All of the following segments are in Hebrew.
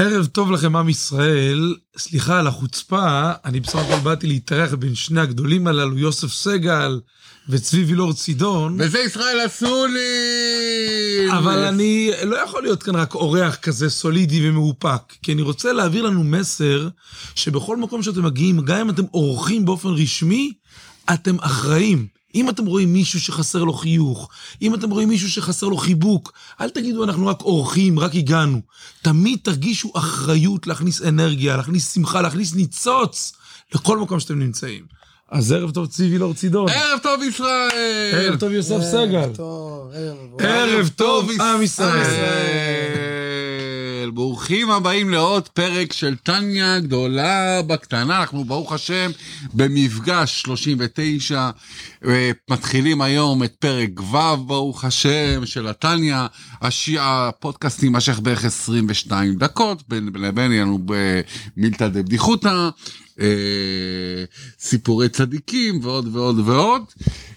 ערב טוב לכם, עם ישראל. סליחה על החוצפה, אני בסך הכל באתי להתארח בין שני הגדולים הללו, יוסף סגל וצבי וילור צידון. וזה ישראל אסולין! אבל אני לא יכול להיות כאן רק אורח כזה סולידי ומאופק, כי אני רוצה להעביר לנו מסר שבכל מקום שאתם מגיעים, גם אם אתם אורחים באופן רשמי, אתם אחראים. אם אתם רואים מישהו שחסר לו חיוך, אם אתם רואים מישהו שחסר לו חיבוק, אל תגידו אנחנו רק אורחים, רק הגענו. תמיד תרגישו אחריות להכניס אנרגיה, להכניס שמחה, להכניס ניצוץ לכל מקום שאתם נמצאים. אז ערב טוב צבי וילור צידון. ערב טוב ישראל! ערב טוב יוסף סגל. ערב טוב, ערב ערב טוב עם ישראל. ברוכים הבאים לעוד פרק של טניה גדולה בקטנה. אנחנו ברוך השם במפגש 39. אה, מתחילים היום את פרק ו' ברוך השם של הטניה. הש... הפודקאסט יימשך בערך 22 דקות. בין לבין יהיה לנו במילתא דבדיחותא. אה, סיפורי צדיקים ועוד ועוד ועוד.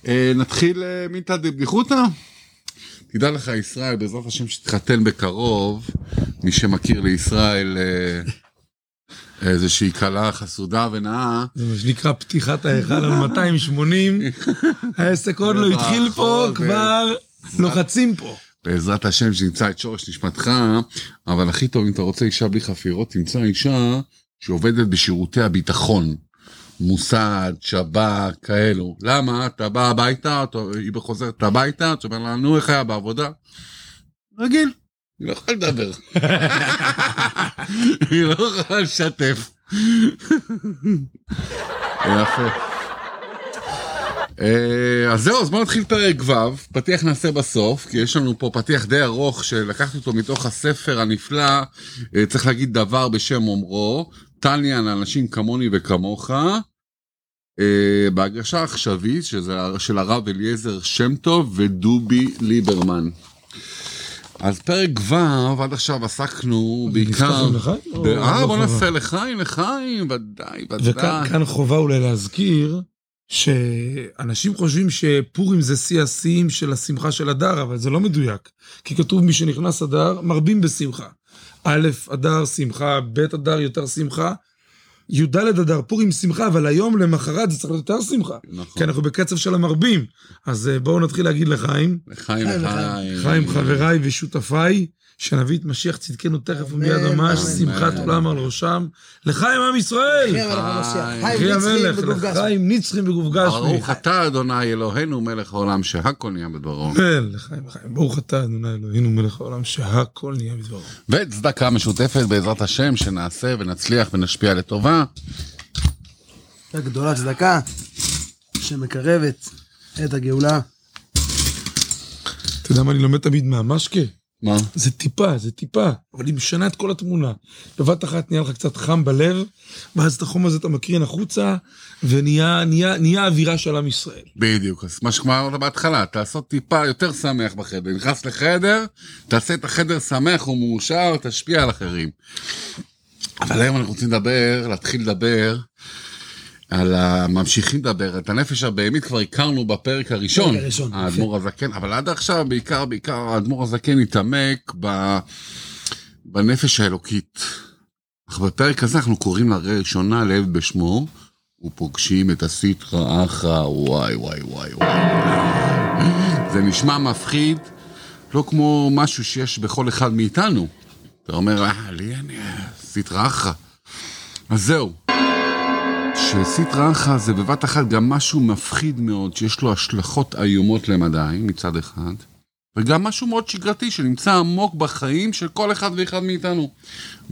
אה, נתחיל מילתא דבדיחותא. תדע לך ישראל בעזרת השם שתתחתן בקרוב מי שמכיר לישראל אה, איזושהי כלה חסודה ונאה. זה מה שנקרא פתיחת ההיכל על 280. העסק עוד לא התחיל פה, כבר לוחצים פה. בעזרת השם שנמצא את שורש נשמתך אבל הכי טוב אם אתה רוצה אישה בלי חפירות תמצא אישה שעובדת בשירותי הביטחון. מוסד, שב"כ, כאלו. למה? אתה בא הביתה, אתה- היא חוזרת הביתה, אתה אומר לה, נו, איך היה בעבודה? רגיל. היא לא יכולה לדבר. היא לא יכולה לשתף. יפה. אה, אז זהו, אז בואו נתחיל פרק ו', פתיח נעשה בסוף, כי יש לנו פה פתיח די ארוך שלקחתי אותו מתוך הספר הנפלא, אה, צריך להגיד דבר בשם אומרו, טניה לאנשים כמוני וכמוך, בהגשה עכשווית, שזה של הרב אליעזר שם טוב ודובי ליברמן. אז פרק ו', עד עכשיו עסקנו בעיקר... אה, לא בוא? נעשה לחיים, לחיים, ודאי, וכאן ודאי. כאן חובה אולי להזכיר שאנשים חושבים שפורים זה שיא השיאים של השמחה של אדר, אבל זה לא מדויק. כי כתוב מי שנכנס אדר, מרבים בשמחה. א', אדר שמחה, ב', אדר יותר שמחה. י"ד אדר פורים שמחה, אבל היום למחרת זה צריך להיות יותר שמחה. כי נכון. אנחנו בקצב של המרבים. אז אה, בואו נתחיל להגיד לחיים. לחיים, לחיים, לחיים. חיים חבריי ושותפיי, שנביא את משיח צדקנו תכף ומיד ממש. שמחת עולם על ראשם. לחיים עם ישראל! חי המלך. לחיים נצחים בגוף גשמי. ברוך אתה אדוני אלוהינו מלך העולם שהכל נהיה בדברו. כן, לחיים, לחיים. ברוך אתה, אדוני אלוהינו מלך העולם, שהכל נהיה בדברו. וצדקה משותפת בעזרת השם שנעשה ונצליח ונשפיע לטובה. גדולה צדקה שמקרבת את הגאולה. אתה יודע מה אני לומד תמיד מהמשקה? מה? זה טיפה, זה טיפה, אבל היא משנה את כל התמונה. בבת אחת נהיה לך קצת חם בלב, ואז את החום הזה אתה מקרין החוצה, ונהיה נהיה, נהיה אווירה של עם ישראל. בדיוק, אז מה אמרת בהתחלה, תעשות טיפה יותר שמח בחדר. נכנס לחדר, תעשה את החדר שמח ומאושר, תשפיע על אחרים. אבל היום אנחנו רוצים לדבר, להתחיל לדבר על ה... ממשיכים לדבר, את הנפש הבהמית כבר הכרנו בפרק הראשון, האדמו"ר הזקן, אבל עד עכשיו בעיקר, בעיקר האדמו"ר הזקן התעמק ב... בנפש האלוקית. אך בפרק הזה אנחנו קוראים לראשונה לעבד בשמו, ופוגשים את הסיטרא אחרא, וואי וואי וואי וואי. זה נשמע מפחיד, לא כמו משהו שיש בכל אחד מאיתנו. אתה אומר, אה, לי אין אה, סיטרא אחרא. אז זהו. שסיטרא אחרא זה בבת אחת גם משהו מפחיד מאוד, שיש לו השלכות איומות למדי מצד אחד, וגם משהו מאוד שגרתי שנמצא עמוק בחיים של כל אחד ואחד מאיתנו.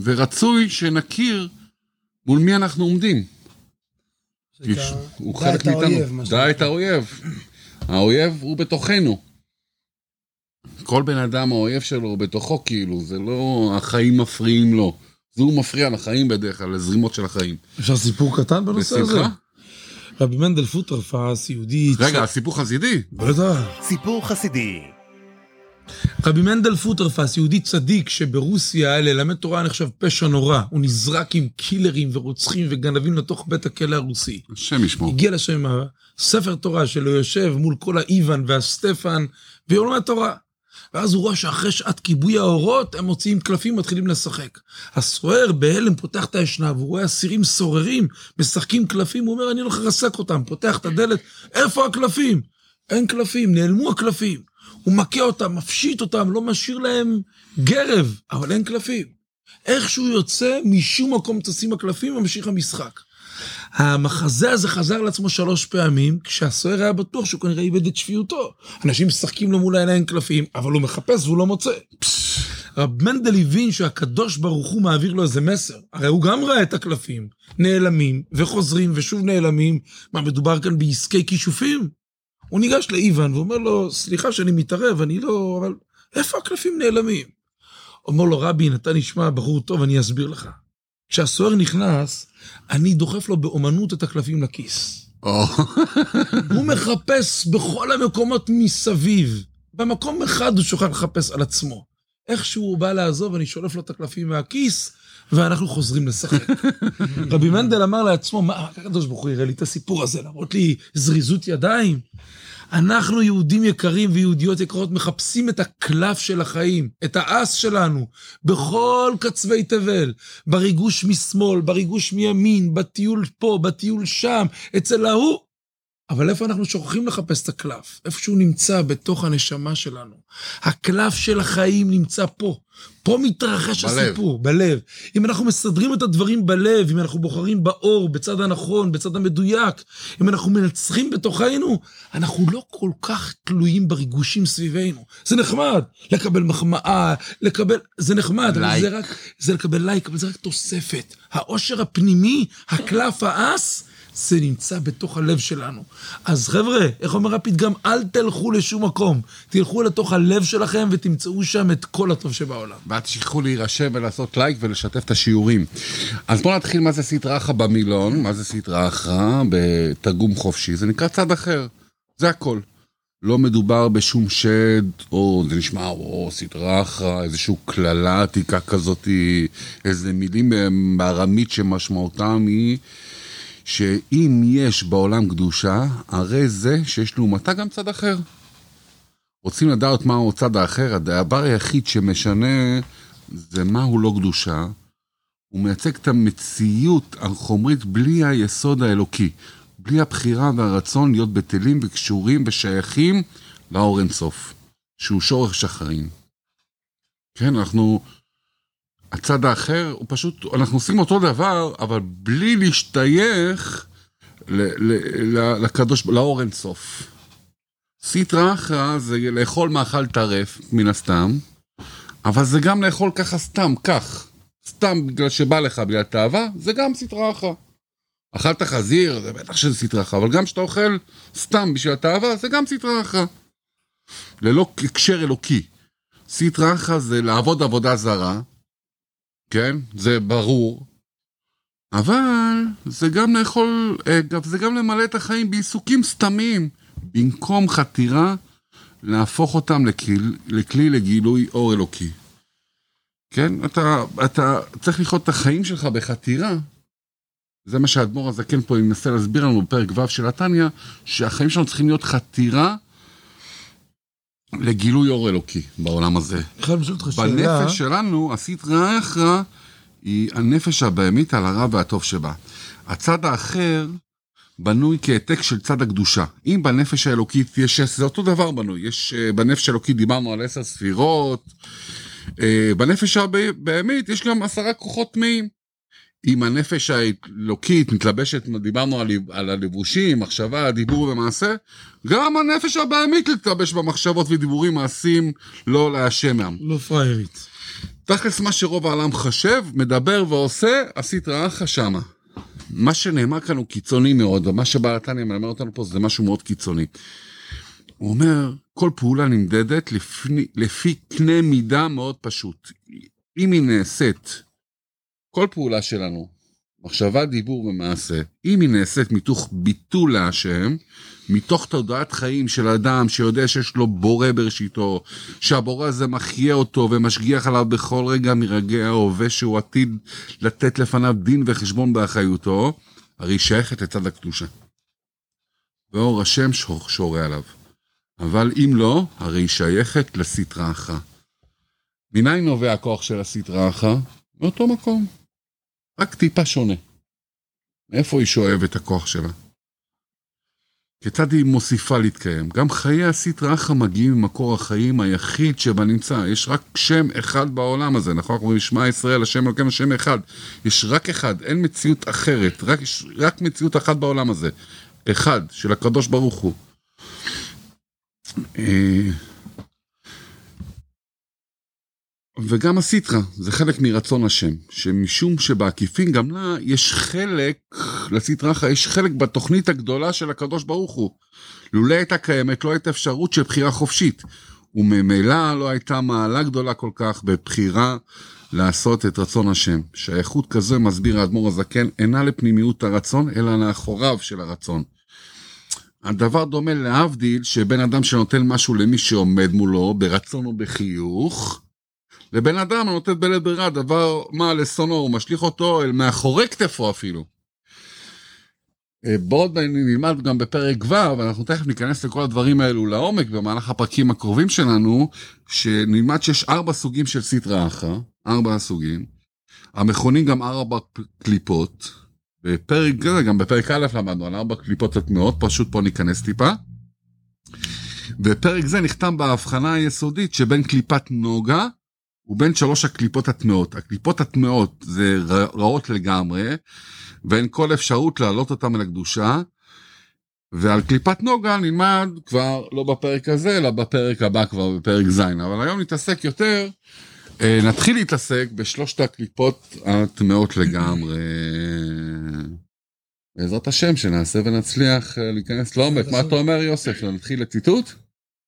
ורצוי שנכיר מול מי אנחנו עומדים. יש- הוא חלק מאיתנו. דע. את האויב. האויב הוא בתוכנו. כל בן אדם האויב שלו הוא בתוכו כאילו, זה לא החיים מפריעים לו. זה הוא מפריע לחיים בדרך כלל, לזרימות של החיים. אפשר סיפור קטן בנושא הזה? בשמחה. רבי מנדל פוטרפס, יהודי... רגע, הסיפור חסידי. בטח. סיפור חסידי. רבי מנדל פוטרפס, יהודי צדיק שברוסיה ללמד תורה נחשב פשע נורא. הוא נזרק עם קילרים ורוצחים וגנבים לתוך בית הכלא הרוסי. השם ישמור. הגיע לשם הספר תורה שלו יושב מול כל האיוון והסטפן, והוא לומד תורה. ואז הוא רואה שאחרי שעת כיבוי האורות, הם מוציאים קלפים, מתחילים לשחק. הסוהר בהלם פותח את האשנב, הוא רואה אסירים סוררים, משחקים קלפים, הוא אומר, אני הולך לרסק אותם. פותח את הדלת, איפה הקלפים? אין קלפים, נעלמו הקלפים. הוא מכה אותם, מפשיט אותם, לא משאיר להם גרב, אבל אין קלפים. איכשהו יוצא, משום מקום טסים הקלפים וממשיך המשחק. המחזה הזה חזר לעצמו שלוש פעמים, כשהסוהר היה בטוח שהוא כנראה איבד את שפיותו. אנשים משחקים לו מול העיניים קלפים, אבל הוא מחפש והוא לא מוצא. רב מנדל הבין שהקדוש ברוך הוא מעביר לו איזה מסר. הרי הוא גם ראה את הקלפים, נעלמים וחוזרים ושוב נעלמים. מה, מדובר כאן בעסקי כישופים? הוא ניגש לאיוון ואומר לו, סליחה שאני מתערב, אני לא... אבל איפה הקלפים נעלמים? אומר לו, רבין, אתה נשמע בחור טוב, אני אסביר לך. כשהסוהר נכנס, אני דוחף לו באומנות את הקלפים לכיס. הוא מחפש בכל המקומות מסביב. במקום אחד הוא שוכח לחפש על עצמו. איכשהו הוא בא לעזוב, אני שולף לו את הקלפים מהכיס, ואנחנו חוזרים לשחק. רבי מנדל אמר לעצמו, מה, הקדוש ברוך הוא יראה לי את הסיפור הזה, להראות לי זריזות ידיים? אנחנו יהודים יקרים ויהודיות יקרות מחפשים את הקלף של החיים, את האס שלנו, בכל קצווי תבל, בריגוש משמאל, בריגוש מימין, בטיול פה, בטיול שם, אצל ההוא. אבל איפה אנחנו שוכחים לחפש את הקלף? איפה שהוא נמצא בתוך הנשמה שלנו. הקלף של החיים נמצא פה. פה מתרחש בלב. הסיפור, בלב. אם אנחנו מסדרים את הדברים בלב, אם אנחנו בוחרים באור, בצד הנכון, בצד המדויק, אם אנחנו מנצחים בתוכנו, אנחנו לא כל כך תלויים בריגושים סביבנו. זה נחמד, לקבל מחמאה, לקבל, זה נחמד, אבל לייק. זה רק, זה לקבל לייק, אבל זה רק תוספת. העושר הפנימי, הקלף האס, זה נמצא בתוך הלב שלנו. אז חבר'ה, איך אומר הפתגם? אל תלכו לשום מקום. תלכו לתוך הלב שלכם ותמצאו שם את כל הטוב שבעולם. ואל תשכחו להירשם ולעשות לייק ולשתף את השיעורים. אז בואו נתחיל מה זה סטרא אחרא במילון, מה זה סטרא אחרא בתרגום חופשי, זה נקרא צד אחר, זה הכל. לא מדובר בשום שד, או זה נשמע, או אחרא, איזושהי קללה עתיקה כזאת, איזה מילים בארמית שמשמעותם היא שאם יש בעולם קדושה, הרי זה שיש לעומתה גם צד אחר. רוצים לדעת מהו הצד האחר, הדבר היחיד שמשנה זה מהו לא קדושה. הוא מייצג את המציאות החומרית בלי היסוד האלוקי, בלי הבחירה והרצון להיות בטלים וקשורים ושייכים לאור אינסוף, שהוא שורש שחרים. כן, אנחנו... הצד האחר הוא פשוט, אנחנו עושים אותו דבר, אבל בלי להשתייך ל, ל, ל, לקדוש, לאור אינסוף. סיטרא אחרא זה לאכול מאכל טרף, מן הסתם, אבל זה גם לאכול ככה סתם, כך. סתם בגלל שבא לך, בגלל תאווה, זה גם סטרא אחרא. אכלת חזיר, זה בטח שזה סטרא אחרא, אבל גם כשאתה אוכל סתם בשביל התאווה, זה גם סטרא אחרא. ללא הקשר אלוקי. סטרא אחרא זה לעבוד עבודה זרה, כן? זה ברור. אבל זה גם לאכול, זה גם למלא את החיים בעיסוקים סתמיים, במקום חתירה להפוך אותם לכלי, לכלי לגילוי אור אלוקי. כן? אתה, אתה צריך לחיות את החיים שלך בחתירה. זה מה שהאדמו"ר הזקן פה ינסה להסביר לנו בפרק ו' של התניא, שהחיים שלנו צריכים להיות חתירה לגילוי אור אלוקי בעולם הזה. אני חייב לשאול אותך שאלה. בנפש שלנו, הסטרא אחרא היא הנפש הבהמית על הרע והטוב שבה. הצד האחר בנוי כהעתק של צד הקדושה. אם בנפש האלוקית יש, זה אותו דבר בנוי, יש, אה, בנפש האלוקית דיברנו על עשר ספירות, אה, בנפש הבהמית יש גם עשרה כוחות טמאים. אם הנפש האלוקית מתלבשת, דיברנו על, על הלבושים, מחשבה, דיבור ומעשה, גם הנפש הבהמית להתלבש במחשבות ודיבורים מעשים לא להשם. לא פריירית. תכלס מה שרוב העולם חושב, מדבר ועושה, עשית רעך שמה. מה שנאמר כאן הוא קיצוני מאוד, ומה שבעל התניא מלמד אותנו פה זה משהו מאוד קיצוני. הוא אומר, כל פעולה נמדדת לפני, לפי קנה מידה מאוד פשוט. אם היא נעשית, כל פעולה שלנו, מחשבה, דיבור ומעשה, אם היא נעשית מתוך ביטול להשם, מתוך תודעת חיים של אדם שיודע שיש לו בורא בראשיתו, שהבורא הזה מחיה אותו ומשגיח עליו בכל רגע מרגעי ההווה שהוא עתיד לתת לפניו דין וחשבון באחריותו, הרי היא שייכת לצד הקדושה. ואור השם שור, שורה עליו. אבל אם לא, הרי היא שייכת לסטרא אחרא. מניין נובע הכוח של הסטרא אחרא? מאותו מקום. רק טיפה שונה. מאיפה היא שואבת את הכוח שלה? כיצד היא מוסיפה להתקיים? גם חיי הסטרא אחרא מגיעים ממקור החיים היחיד שבנמצא. יש רק שם אחד בעולם הזה, נכון? אנחנו אומרים, שמע ישראל, השם אלוקינו שם אחד. יש רק אחד, אין מציאות אחרת, רק, יש רק מציאות אחת בעולם הזה. אחד, של הקדוש ברוך הוא. אה, וגם הסיטרא, זה חלק מרצון השם, שמשום שבעקיפין גם לה יש חלק, לסיטרא אחרא יש חלק בתוכנית הגדולה של הקדוש ברוך הוא. לולא הייתה קיימת, לא הייתה אפשרות של בחירה חופשית. וממילא לא הייתה מעלה גדולה כל כך בבחירה לעשות את רצון השם. שייכות כזו, מסביר האדמו"ר הזקן, אינה לפנימיות הרצון, אלא לאחוריו של הרצון. הדבר דומה להבדיל שבן אדם שנותן משהו למי שעומד מולו, ברצון או בחיוך, לבן אדם הנותן בלית ברירה דבר מה לשונאו, הוא משליך אותו אל מאחורי כתפו אפילו. אה, בעוד נלמד גם בפרק ו', ואנחנו תכף ניכנס לכל הדברים האלו לעומק במהלך הפרקים הקרובים שלנו, שנלמד שיש ארבע סוגים של סטרא אחרא, ארבע סוגים, המכונים גם ארבע קליפות, בפרק, גם בפרק א' למדנו על ארבע קליפות הטמעות, פשוט פה ניכנס טיפה. ופרק זה נחתם בהבחנה היסודית שבין קליפת נוגה ובין שלוש הקליפות הטמעות. הקליפות הטמעות זה רעות לגמרי, ואין כל אפשרות להעלות אותן אל הקדושה. ועל קליפת נוגה נלמד כבר לא בפרק הזה, אלא בפרק הבא כבר, בפרק ז', אבל היום נתעסק יותר, אה, נתחיל להתעסק בשלושת הקליפות הטמעות לגמרי. בעזרת השם, שנעשה ונצליח אה, להיכנס לעומק. מה אתה אומר, יוסף? נתחיל לציטוט?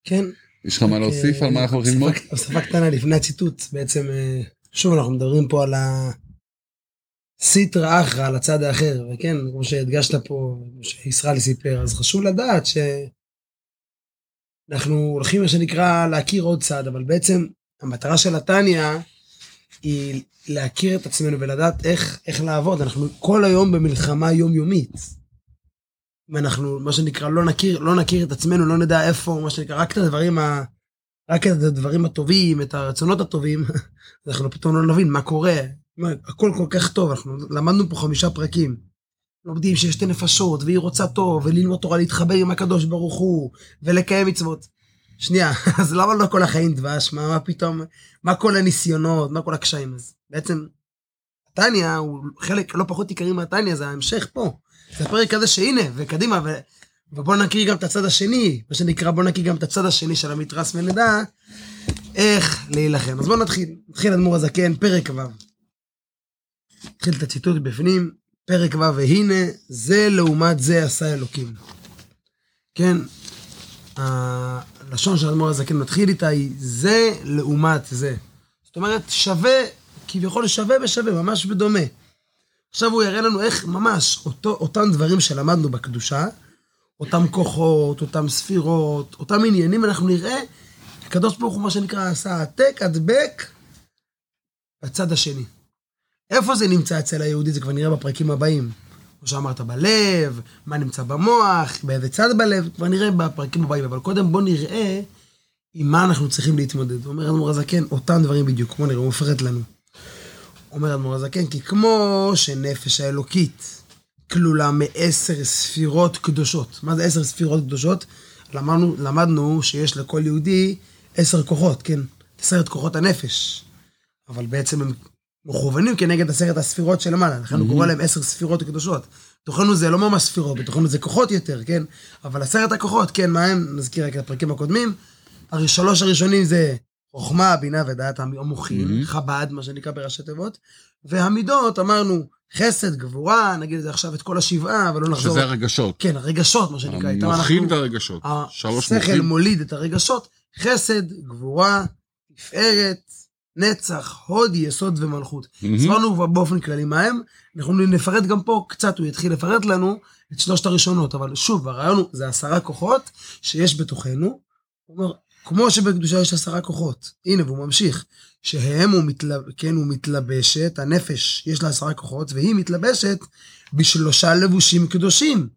כן. יש לך מה להוסיף על מה אנחנו הולכים ללמוד? הוספה קטנה לפני הציטוט, בעצם, אה, שוב אנחנו מדברים פה על הסיטרא אחרא, על הצד האחר, וכן, כמו שהדגשת פה, שישראל סיפר, אז חשוב לדעת שאנחנו הולכים, מה שנקרא, להכיר עוד צד, אבל בעצם המטרה של התניא היא להכיר את עצמנו ולדעת איך, איך לעבוד. אנחנו כל היום במלחמה יומיומית. אם אנחנו, מה שנקרא, לא נכיר, לא נכיר את עצמנו, לא נדע איפה, מה שנקרא, רק את הדברים, ה, רק את הדברים הטובים, את הרצונות הטובים, אנחנו פתאום לא נבין מה קורה. הכל כל כך טוב, אנחנו למדנו פה חמישה פרקים. לומדים שיש שתי נפשות, והיא רוצה טוב, וללמוד תורה, להתחבר עם הקדוש ברוך הוא, ולקיים מצוות. שנייה, אז למה לא כל החיים דבש? מה, מה פתאום, מה כל הניסיונות, מה כל הקשיים? אז בעצם, התניא הוא חלק לא פחות עיקרי מהתניא, זה ההמשך פה. זה הפרק הזה שהנה, וקדימה, ו... ובוא נכיר גם את הצד השני, מה שנקרא, בוא נכיר גם את הצד השני של המתרס ונדע איך להילחם. אז בוא נתחיל, נתחיל אדמו"ר הזקן, פרק ו'. נתחיל את הציטוט בפנים, פרק ו', והנה, זה לעומת זה עשה אלוקים. כן, הלשון של אדמו"ר הזקן מתחיל איתה היא זה לעומת זה. זאת אומרת, שווה, כביכול שווה בשווה, ממש בדומה. עכשיו הוא יראה לנו איך ממש אותו, אותם דברים שלמדנו בקדושה, אותם כוחות, אותם ספירות, אותם עניינים, אנחנו נראה, הקדוש ברוך הוא מה שנקרא עשה העתק, הדבק, בצד השני. איפה זה נמצא אצל היהודי? זה כבר נראה בפרקים הבאים. כמו שאמרת, בלב, מה נמצא במוח, באיזה צד בלב, כבר נראה בפרקים הבאים, אבל קודם בוא נראה עם מה אנחנו צריכים להתמודד. אומר אדמו"ר הזקן, אותם דברים בדיוק, בוא נראה, הוא מפרט לנו. אומר אדמו"ר הזקן, כי כמו שנפש האלוקית כלולה מעשר ספירות קדושות. מה זה עשר ספירות קדושות? למדנו, למדנו שיש לכל יהודי עשר כוחות, כן? עשרת כוחות הנפש. אבל בעצם הם מכוונים כנגד עשרת הספירות שלמעלה, לכן הוא קורא להם עשר ספירות קדושות. בתוכנו זה לא ממש ספירות, בתוכנו זה כוחות יותר, כן? אבל עשרת הכוחות, כן, מה הם? נזכיר רק את הפרקים הקודמים. הרי שלוש הראשונים זה חוכמה, בינה ודעת המוחים, חב"ד, מה שנקרא בראשי תיבות. והמידות, אמרנו, חסד, גבורה, נגיד את זה עכשיו את כל השבעה, אבל לא נחזור. שזה הרגשות. כן, הרגשות, מה שנקרא. המוחים והרגשות. שלוש מוחים. השכל מוליד את הרגשות, חסד, גבורה, תפארת, נצח, הוד, יסוד ומלכות. הסברנו כבר באופן כללי מה הם, אנחנו נפרט גם פה קצת, הוא יתחיל לפרט לנו את שלושת הראשונות, אבל שוב, הרעיון הוא, זה עשרה כוחות שיש בתוכנו. הוא אומר, כמו שבקדושה יש עשרה כוחות, הנה, והוא ממשיך, שהם הוא, מתלב, כן, הוא מתלבשת, הנפש יש לה עשרה כוחות, והיא מתלבשת בשלושה לבושים קדושים.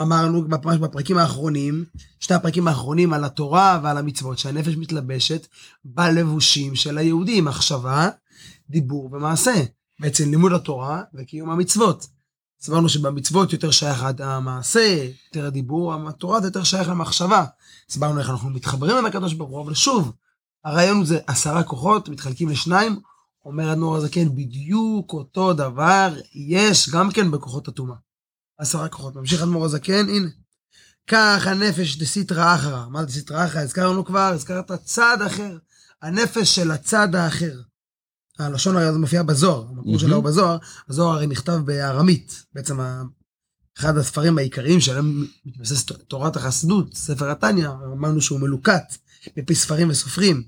אמרנו ממש בפרקים האחרונים, שני הפרקים האחרונים על התורה ועל המצוות, שהנפש מתלבשת בלבושים של היהודים, מחשבה, דיבור ומעשה. בעצם לימוד התורה וקיום המצוות. אז אמרנו שבמצוות יותר שייך המעשה, יותר הדיבור, התורה זה יותר שייך למחשבה. הסברנו איך אנחנו מתחברים עם הקדוש ברוך הוא, אבל שוב, הרעיון הוא זה עשרה כוחות, מתחלקים לשניים, אומר אדמו"ר הזקן, בדיוק אותו דבר יש גם כן בכוחות הטומאה. עשרה כוחות. ממשיך אדמו"ר הזקן, הנה. כך הנפש דסיטרא אחרא. מה זה דסיטרא אחרא? הזכרנו כבר, הזכרת צד אחר. הנפש של הצד האחר. הלשון הרי זה מופיע בזוהר, המקור שלו הוא בזוהר, הזוהר הרי נכתב בארמית, בעצם אחד הספרים העיקריים שעליהם מתבסס תורת החסידות, ספר התניא, אמרנו שהוא מלוקט מפי ספרים וסופרים.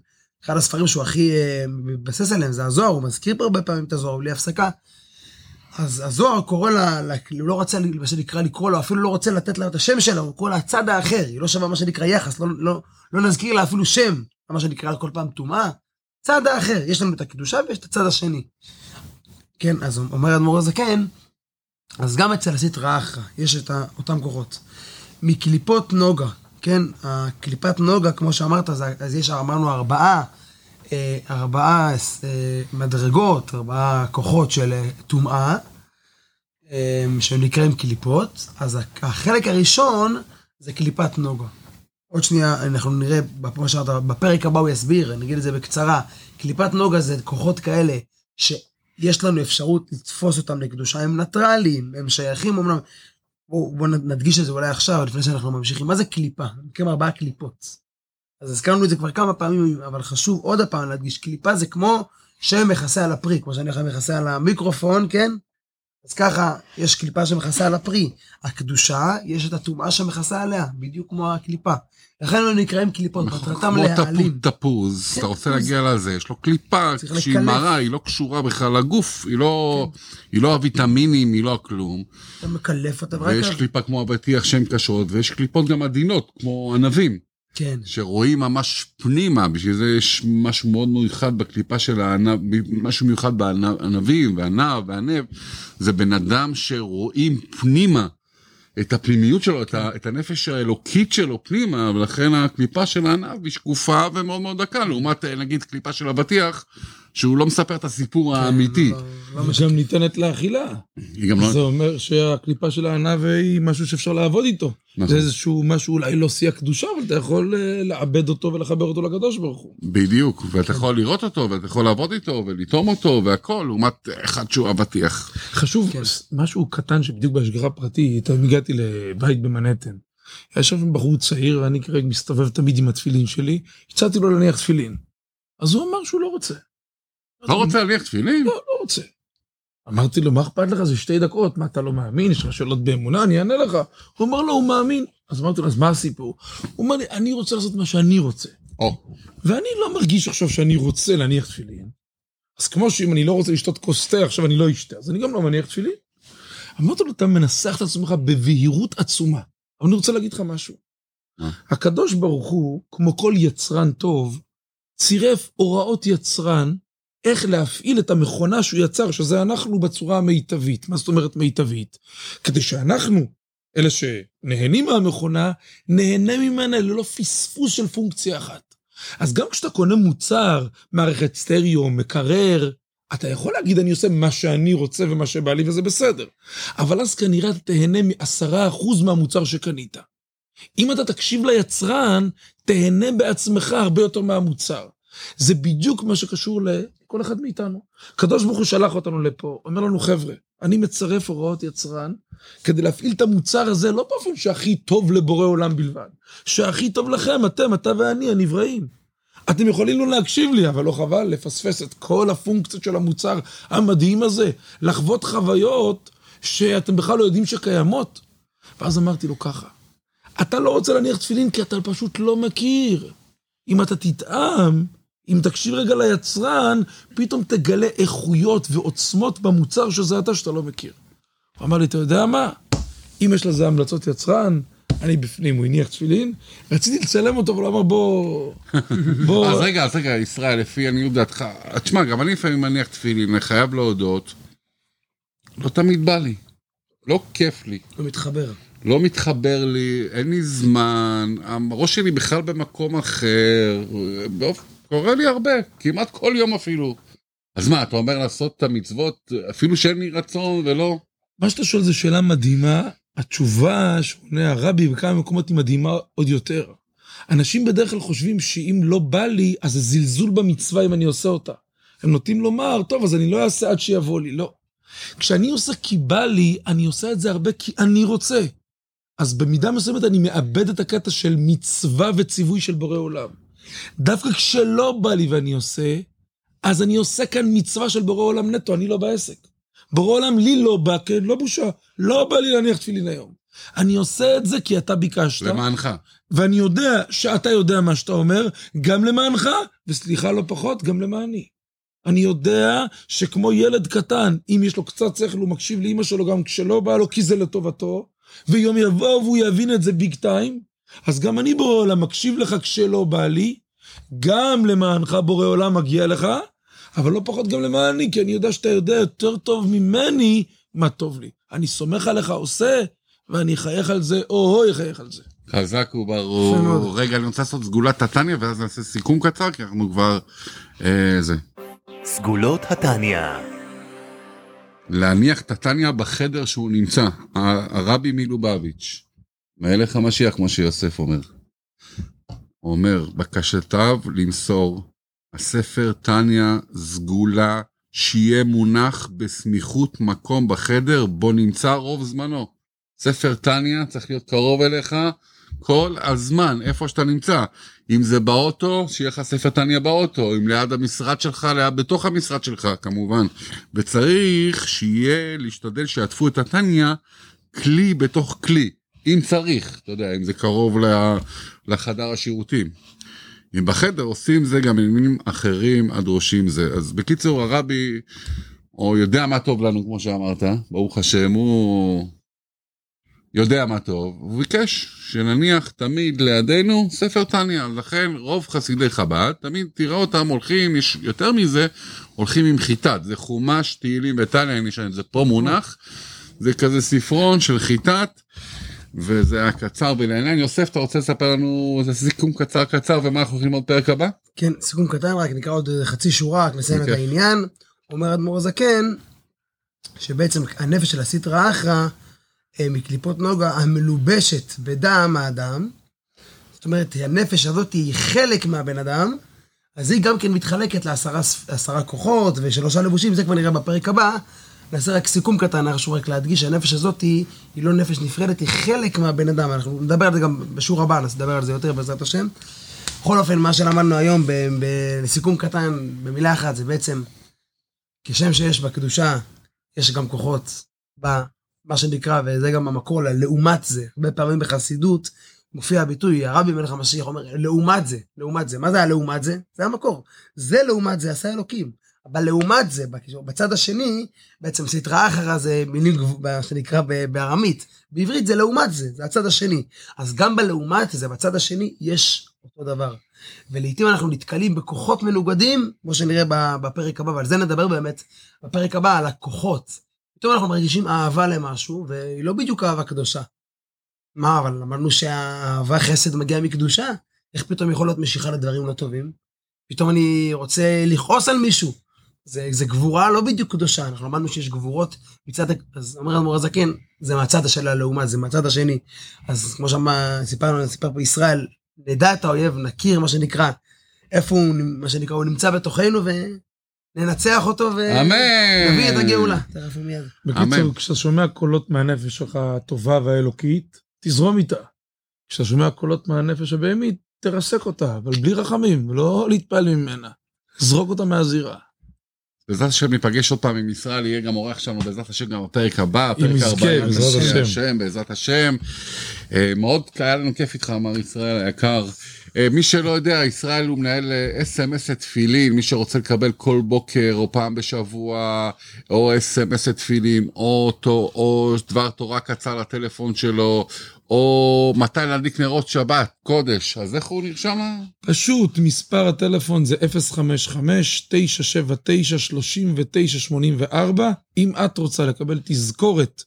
אחד הספרים שהוא הכי uh, מתבסס עליהם זה הזוהר, הוא מזכיר הרבה פעמים את הזוהר בלי הפסקה. אז הזוהר קורא לה, לה הוא לא רוצה, מה שנקרא, לקרוא לו, אפילו לא רוצה לתת לה את השם שלה, הוא קורא לה הצד האחר, היא לא שווה מה שנקרא יחס, לא, לא, לא נזכיר לה אפילו שם, מה שנקרא כל פעם טומאה. צד האחר, יש לנו את הקדושה ויש את הצד השני. כן, אז אומר אדמו"ר הזקן, אז גם אצל הסטרא אחרא יש את אותם כוחות. מקליפות נוגה, כן, הקליפת נוגה, כמו שאמרת, אז, יש, אמרנו, ארבעה, אה, ארבעה אה, מדרגות, ארבעה כוחות של אה, טומאה, שהם נקראים קליפות. אז החלק הראשון זה קליפת נוגה. עוד שנייה, אנחנו נראה, בפרק הבא הוא יסביר, אני אגיד את זה בקצרה. קליפת נוגה זה כוחות כאלה שיש לנו אפשרות לתפוס אותם לקדושה, הם ניטרליים, הם שייכים אמנם, בואו בוא נדגיש את זה אולי עכשיו, לפני שאנחנו ממשיכים. מה זה קליפה? נקראים ארבעה קליפות. אז הזכרנו את זה כבר כמה פעמים, אבל חשוב עוד הפעם להדגיש, קליפה זה כמו שם מכסה על הפרי, כמו שאני עכשיו מכסה על המיקרופון, כן? אז ככה, יש קליפה שמכסה על הפרי. הקדושה, יש את הטומאה שמכסה עליה, בדיוק כמו הקליפה. לכן הם נקראים קליפות, מטרתם להעלים. כמו תפוז, אתה רוצה להגיע לזה, יש לו קליפה שהיא מרה, היא לא קשורה בכלל לגוף, היא לא, היא לא הוויטמינים, היא לא הכלום. אתה מקלף אותה. ויש קליפה כמו אבטיח שהן קשות, ויש קליפות גם עדינות, כמו ענבים. כן. שרואים ממש פנימה, בשביל זה יש משהו מאוד מיוחד בקליפה של הענב, משהו מיוחד בענבים והענב והענב, זה בן אדם שרואים פנימה את הפנימיות שלו, את, את הנפש האלוקית שלו פנימה, ולכן הקליפה של הענב היא שקופה ומאוד מאוד דקה, לעומת נגיד קליפה של אבטיח, שהוא לא מספר את הסיפור כן, האמיתי. לא, לא היא גם ניתנת לאכילה. היא גם לא... זה אומר שהקליפה של הענב היא משהו שאפשר לעבוד איתו. נכון. זה איזשהו משהו אולי לא שיא הקדושה, אבל אתה יכול אה, לעבד אותו ולחבר אותו לקדוש ברוך הוא. בדיוק, ואתה יכול לראות אותו, ואתה יכול לעבוד איתו, ולטעום אותו, והכל, לעומת אחד שהוא אבטיח. חשוב, כן. משהו קטן שבדיוק בהשגחה פרטית, הגעתי לבית במנהטן. היה שם בחור צעיר, ואני כרגע מסתובב תמיד עם התפילין שלי, הצעתי לו להניח תפילין. אז הוא אמר שהוא לא רוצה. לא רוצה להניח תפילין? לא, לא רוצה. אמרתי לו, מה אכפת לך? זה שתי דקות, מה, אתה לא מאמין? יש לך שאלות באמונה? אני אענה לך. הוא אמר לו, הוא מאמין. אז אמרתי לו, אז מה הסיפור? הוא אומר לי, אני רוצה לעשות מה שאני רוצה. או. ואני לא מרגיש עכשיו שאני רוצה להניח תפילין. אז כמו שאם אני לא רוצה לשתות כוס תה, עכשיו אני לא אשתה, אז אני גם לא מניח תפילין. אמרתי לו, אתה מנסח את עצמך בבהירות עצומה. אבל אני רוצה להגיד לך משהו. הקדוש ברוך הוא, כמו כל יצרן טוב, צירף הוראות יצרן איך להפעיל את המכונה שהוא יצר, שזה אנחנו בצורה המיטבית. מה זאת אומרת מיטבית? כדי שאנחנו, אלה שנהנים מהמכונה, נהנה ממנה ללא פספוס של פונקציה אחת. אז גם כשאתה קונה מוצר, מערכת סטריאו, מקרר, אתה יכול להגיד, אני עושה מה שאני רוצה ומה שבא לי וזה בסדר. אבל אז כנראה אתה תהנה מעשרה אחוז מהמוצר שקנית. אם אתה תקשיב ליצרן, תהנה בעצמך הרבה יותר מהמוצר. זה בדיוק מה שקשור כל אחד מאיתנו. הקדוש ברוך הוא שלח אותנו לפה, אומר לנו, חבר'ה, אני מצרף הוראות יצרן כדי להפעיל את המוצר הזה לא באופן שהכי טוב לבורא עולם בלבד, שהכי טוב לכם, אתם, אתה ואני, הנבראים. אתם יכולים לא להקשיב לי, אבל לא חבל לפספס את כל הפונקציות של המוצר המדהים הזה, לחוות חוויות שאתם בכלל לא יודעים שקיימות. ואז אמרתי לו ככה, אתה לא רוצה להניח תפילין כי אתה פשוט לא מכיר. אם אתה תטעם, אם תקשיב רגע ליצרן, פתאום תגלה איכויות ועוצמות במוצר שזה אתה שאתה לא מכיר. הוא אמר לי, אתה יודע מה? אם יש לזה המלצות יצרן, אני בפנים, הוא הניח תפילין, רציתי לצלם אותו, אבל הוא אמר בוא... בוא... אז רגע, אז רגע, ישראל, לפי עניות דעתך, תשמע, גם אני לפעמים מניח תפילין, אני חייב להודות, לא תמיד בא לי, לא כיף לי. לא מתחבר. לא מתחבר לי, אין לי זמן, הראש שלי בכלל במקום אחר, באופ... קורה לי הרבה, כמעט כל יום אפילו. אז מה, אתה אומר לעשות את המצוות, אפילו שאין לי רצון ולא? מה שאתה שואל זו שאלה מדהימה, התשובה שעונה הרבי בכמה מקומות היא מדהימה עוד יותר. אנשים בדרך כלל חושבים שאם לא בא לי, אז זה זלזול במצווה אם אני עושה אותה. הם נוטים לומר, טוב, אז אני לא אעשה עד שיבוא לי. לא. כשאני עושה כי בא לי, אני עושה את זה הרבה כי אני רוצה. אז במידה מסוימת אני מאבד את הקטע של מצווה וציווי של בורא עולם. דווקא כשלא בא לי ואני עושה, אז אני עושה כאן מצווה של בורא עולם נטו, אני לא בעסק. בורא עולם לי לא בא, כן, לא בושה. לא בא לי להניח תפילין היום. אני עושה את זה כי אתה ביקשת. למענך. ואני יודע שאתה יודע מה שאתה אומר, גם למענך, וסליחה לא פחות, גם למעני. אני יודע שכמו ילד קטן, אם יש לו קצת שכל, הוא מקשיב לאמא שלו גם כשלא בא לו, כי זה לטובתו, ויום יבוא והוא יבין את זה ביג טיים, אז גם אני בורא עולם מקשיב לך כשלא בא לי, גם למענך בורא עולם מגיע לך, אבל לא פחות גם למעני, כי אני יודע שאתה יודע יותר טוב ממני מה טוב לי. אני סומך עליך, עושה, ואני אחייך על זה, או-הו, יחייך על זה. חזק וברור. רגע, אני רוצה לעשות סגולת טטניה, ואז נעשה סיכום קצר, כי אנחנו כבר... אה, זה. סגולות התניא. להניח טטניה בחדר שהוא נמצא, הרבי מלובביץ', מלך המשיח, כמו שיוסף אומר. הוא אומר, בקשתיו למסור הספר טניה סגולה, שיהיה מונח בסמיכות מקום בחדר בו נמצא רוב זמנו. ספר טניה צריך להיות קרוב אליך כל הזמן, איפה שאתה נמצא. אם זה באוטו, שיהיה לך ספר טניה באוטו, אם ליד המשרד שלך, ליד בתוך המשרד שלך, כמובן. וצריך שיהיה, להשתדל שיעטפו את הטניה כלי בתוך כלי, אם צריך, אתה יודע, אם זה קרוב לחדר השירותים. אם בחדר עושים זה גם עניינים אחרים הדרושים זה. אז בקיצור, הרבי, או יודע מה טוב לנו, כמו שאמרת, ברוך השם, הוא יודע מה טוב, הוא ביקש שנניח תמיד לידינו ספר טניה, לכן רוב חסידי חב"ד, תמיד תראה אותם הולכים, יש יותר מזה, הולכים עם חיטת, זה חומש, תהילים את זה פה מונח, זה כזה ספרון של חיטת, וזה היה קצר ולעניין. יוסף, אתה רוצה לספר לנו איזה סיכום קצר קצר ומה אנחנו הולכים ללמוד פרק הבא? כן, סיכום קטן, רק נקרא עוד חצי שורה, רק נסיים את. העניין. אומר אדמו"ר הזקן, שבעצם הנפש של הסיטרא אחרא, אה, מקליפות נוגה המלובשת בדם האדם, זאת אומרת, הנפש הזאת היא חלק מהבן אדם, אז היא גם כן מתחלקת לעשרה כוחות ושלושה לבושים, זה כבר נראה בפרק הבא. נעשה רק סיכום קטן, חשוב רק להדגיש שהנפש הזאת היא, היא לא נפש נפרדת, היא חלק מהבן אדם. אנחנו נדבר על זה גם בשיעור הבא, נדבר על זה יותר בעזרת השם. בכל אופן, מה שלמדנו היום לסיכום קטן, במילה אחת, זה בעצם, כשם שיש בקדושה, יש גם כוחות במה שנקרא, וזה גם המקור ללעומת זה. הרבה פעמים בחסידות מופיע הביטוי, הרבי מלך המשיח אומר, לעומת זה, לעומת זה. מה זה הלעומת זה? זה המקור. זה לעומת זה עשה אלוקים. אבל לעומת זה, בצד השני, בעצם סטרא אחרא זה מילים שנקרא בארמית. בעברית זה לעומת זה, זה הצד השני. אז גם בלעומת זה, בצד השני, יש אותו דבר. ולעיתים אנחנו נתקלים בכוחות מנוגדים, כמו שנראה בפרק הבא, ועל זה נדבר באמת בפרק הבא, על הכוחות. פתאום אנחנו מרגישים אהבה למשהו, והיא לא בדיוק אהבה קדושה. מה, אבל למדנו שהאהבה חסד מגיעה מקדושה? איך פתאום יכול להיות משיכה לדברים לא טובים? פתאום אני רוצה לכעוס על מישהו. זה, זה גבורה לא בדיוק קדושה, אנחנו למדנו שיש גבורות מצד, אז אומר אדמו"ר הזקן, זה מהצד של הלעומת, זה מהצד השני. אז כמו שסיפרנו, סיפר פה ישראל, נדע את האויב, נכיר מה שנקרא, איפה הוא, מה שנקרא, הוא נמצא בתוכנו וננצח אותו. ונביא את הגאולה. בקיצור, אמן. כשאתה שומע קולות מהנפש שלך הטובה והאלוקית, תזרום איתה. כשאתה שומע קולות מהנפש הבהמית, תרסק אותה, אבל בלי רחמים, לא להתפעל ממנה. זרוק אותה מהזירה. בעזרת השם ניפגש עוד פעם עם ישראל, יהיה גם אורח שלנו בעזרת השם גם בפרק הבא, פרק יזכה, 40, בעזרת השם. השם. בעזרת השם. אה, מאוד היה לנו כיף איתך, מר ישראל היקר. אה, מי שלא יודע, ישראל הוא מנהל אס.אם.אס תפילין, מי שרוצה לקבל כל בוקר או פעם בשבוע, או אס.אם.אס תפילין, או, או דבר תורה קצר לטלפון שלו, או מתי להדליק נרות שבת, קודש, אז איך הוא נרשם? פשוט, מספר הטלפון זה 055-979-3984. אם את רוצה לקבל תזכורת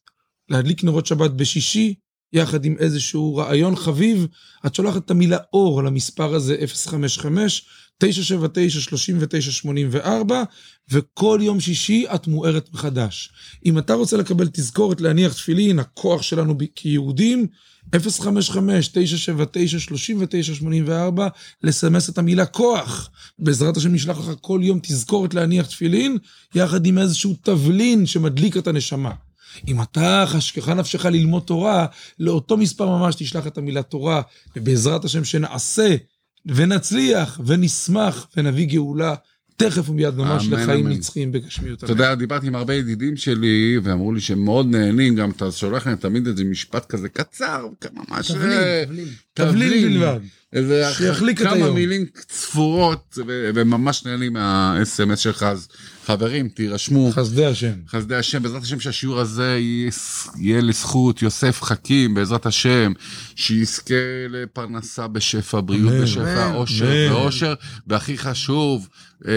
להדליק נרות שבת בשישי, יחד עם איזשהו רעיון חביב, את שולחת את המילה אור למספר הזה 055 979-3984, וכל יום שישי את מוארת מחדש. אם אתה רוצה לקבל תזכורת להניח תפילין, הכוח שלנו כיהודים, 055-979-3984, לסמס את המילה כוח. בעזרת השם נשלח לך כל יום תזכורת להניח תפילין, יחד עם איזשהו תבלין שמדליק את הנשמה. אם אתה חשכחה נפשך ללמוד תורה, לאותו מספר ממש תשלח את המילה תורה, ובעזרת השם שנעשה ונצליח ונשמח ונביא גאולה תכף ומיד ממש אמן, לחיים אמן. נצחיים בגשמיות. אתה יודע, דיברתי עם הרבה ידידים שלי, ואמרו לי שהם מאוד נהנים, גם אתה שולח להם תמיד איזה משפט כזה קצר, ממש... תבלין, אה, תבלין. תבלין בלבד. שיחליק את כמה היום. מילים צפורות, וממש נהנים מה-SMS שלך, אז חברים, תירשמו. חסדי השם. חסדי השם, בעזרת השם שהשיעור הזה יהיה- לזכות יוסף חכים, בעזרת השם, שיזכה לפרנסה בשפע, בריאות אמן. בשפע, אמן. אושר אמן. ואושר, והכי חשוב, אה,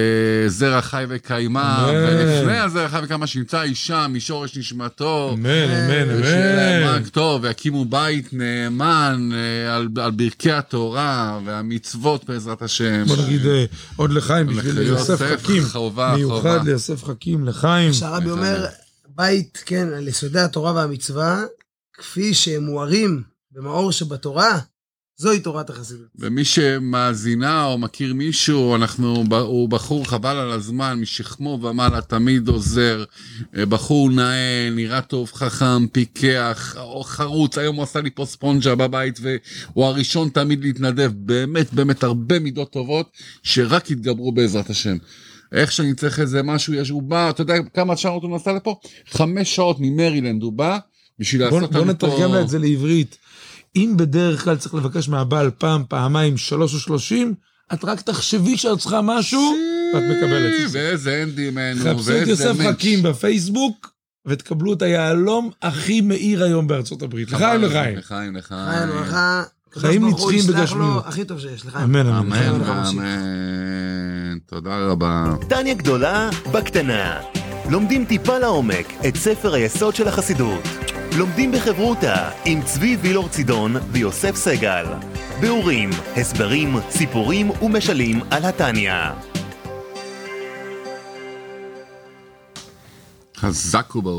זרע חי וקיימא, אמן. ולפני הזרע חי וקיימא, שימצא אישה משורש נשמתו. אמן, אמן, ושיהיה להם אמן. רק טוב, ויקימו בית נאמן אה, על, על ברכי התורה והמצוות בעזרת השם. בוא נגיד אה, עוד לחיים בשביל יוסף חכים. חובה, מיוחד חובה. ליוסף חכים, לחיים. שהרבי אומר, בית, כן, על יסודי התורה והמצווה, כפי שהם מוארים במאור שבתורה, זוהי תורת החסידות. ומי שמאזינה או מכיר מישהו, אנחנו, הוא בחור חבל על הזמן, משכמו ומעלה תמיד עוזר, אה, בחור נאה, נראה טוב, חכם, פיקח, חרוץ, היום הוא עשה לי פה ספונג'ה בבית, והוא הראשון תמיד להתנדב, באמת באמת הרבה מידות טובות, שרק יתגברו בעזרת השם. איך שאני צריך איזה משהו, יש, הוא בא, אתה יודע כמה שעות הוא נסע לפה? חמש שעות ממרילנד הוא בא, בשביל בוא לעשות בוא לנו נתרגם לה את זה לעברית. אם בדרך כלל צריך לבקש מהבעל פעם, פעמיים, שלוש או שלושים, את רק תחשבי שאת צריכה משהו, ואת מקבלת את זה. ואיזה אנדי ממנו, חפשו את ואיזה יוסף. חכים בפייסבוק, ותקבלו את היהלום הכי מאיר היום בארצות הברית. לחיים לחיים. לחיים, לחיים. חיים וברכה, הקדוש חיים נצחיים לו בגשמיות. הכי טוב שיש, לחיים. אמן, אמן. אמן לחיים. תודה רבה. טניה גדולה בקטנה. לומדים טיפה לעומק את ספר היסוד של החסידות. לומדים בחברותה עם צבי וילור צידון ויוסף סגל. ביאורים, הסברים, סיפורים ומשלים על התניא. חזק וברור.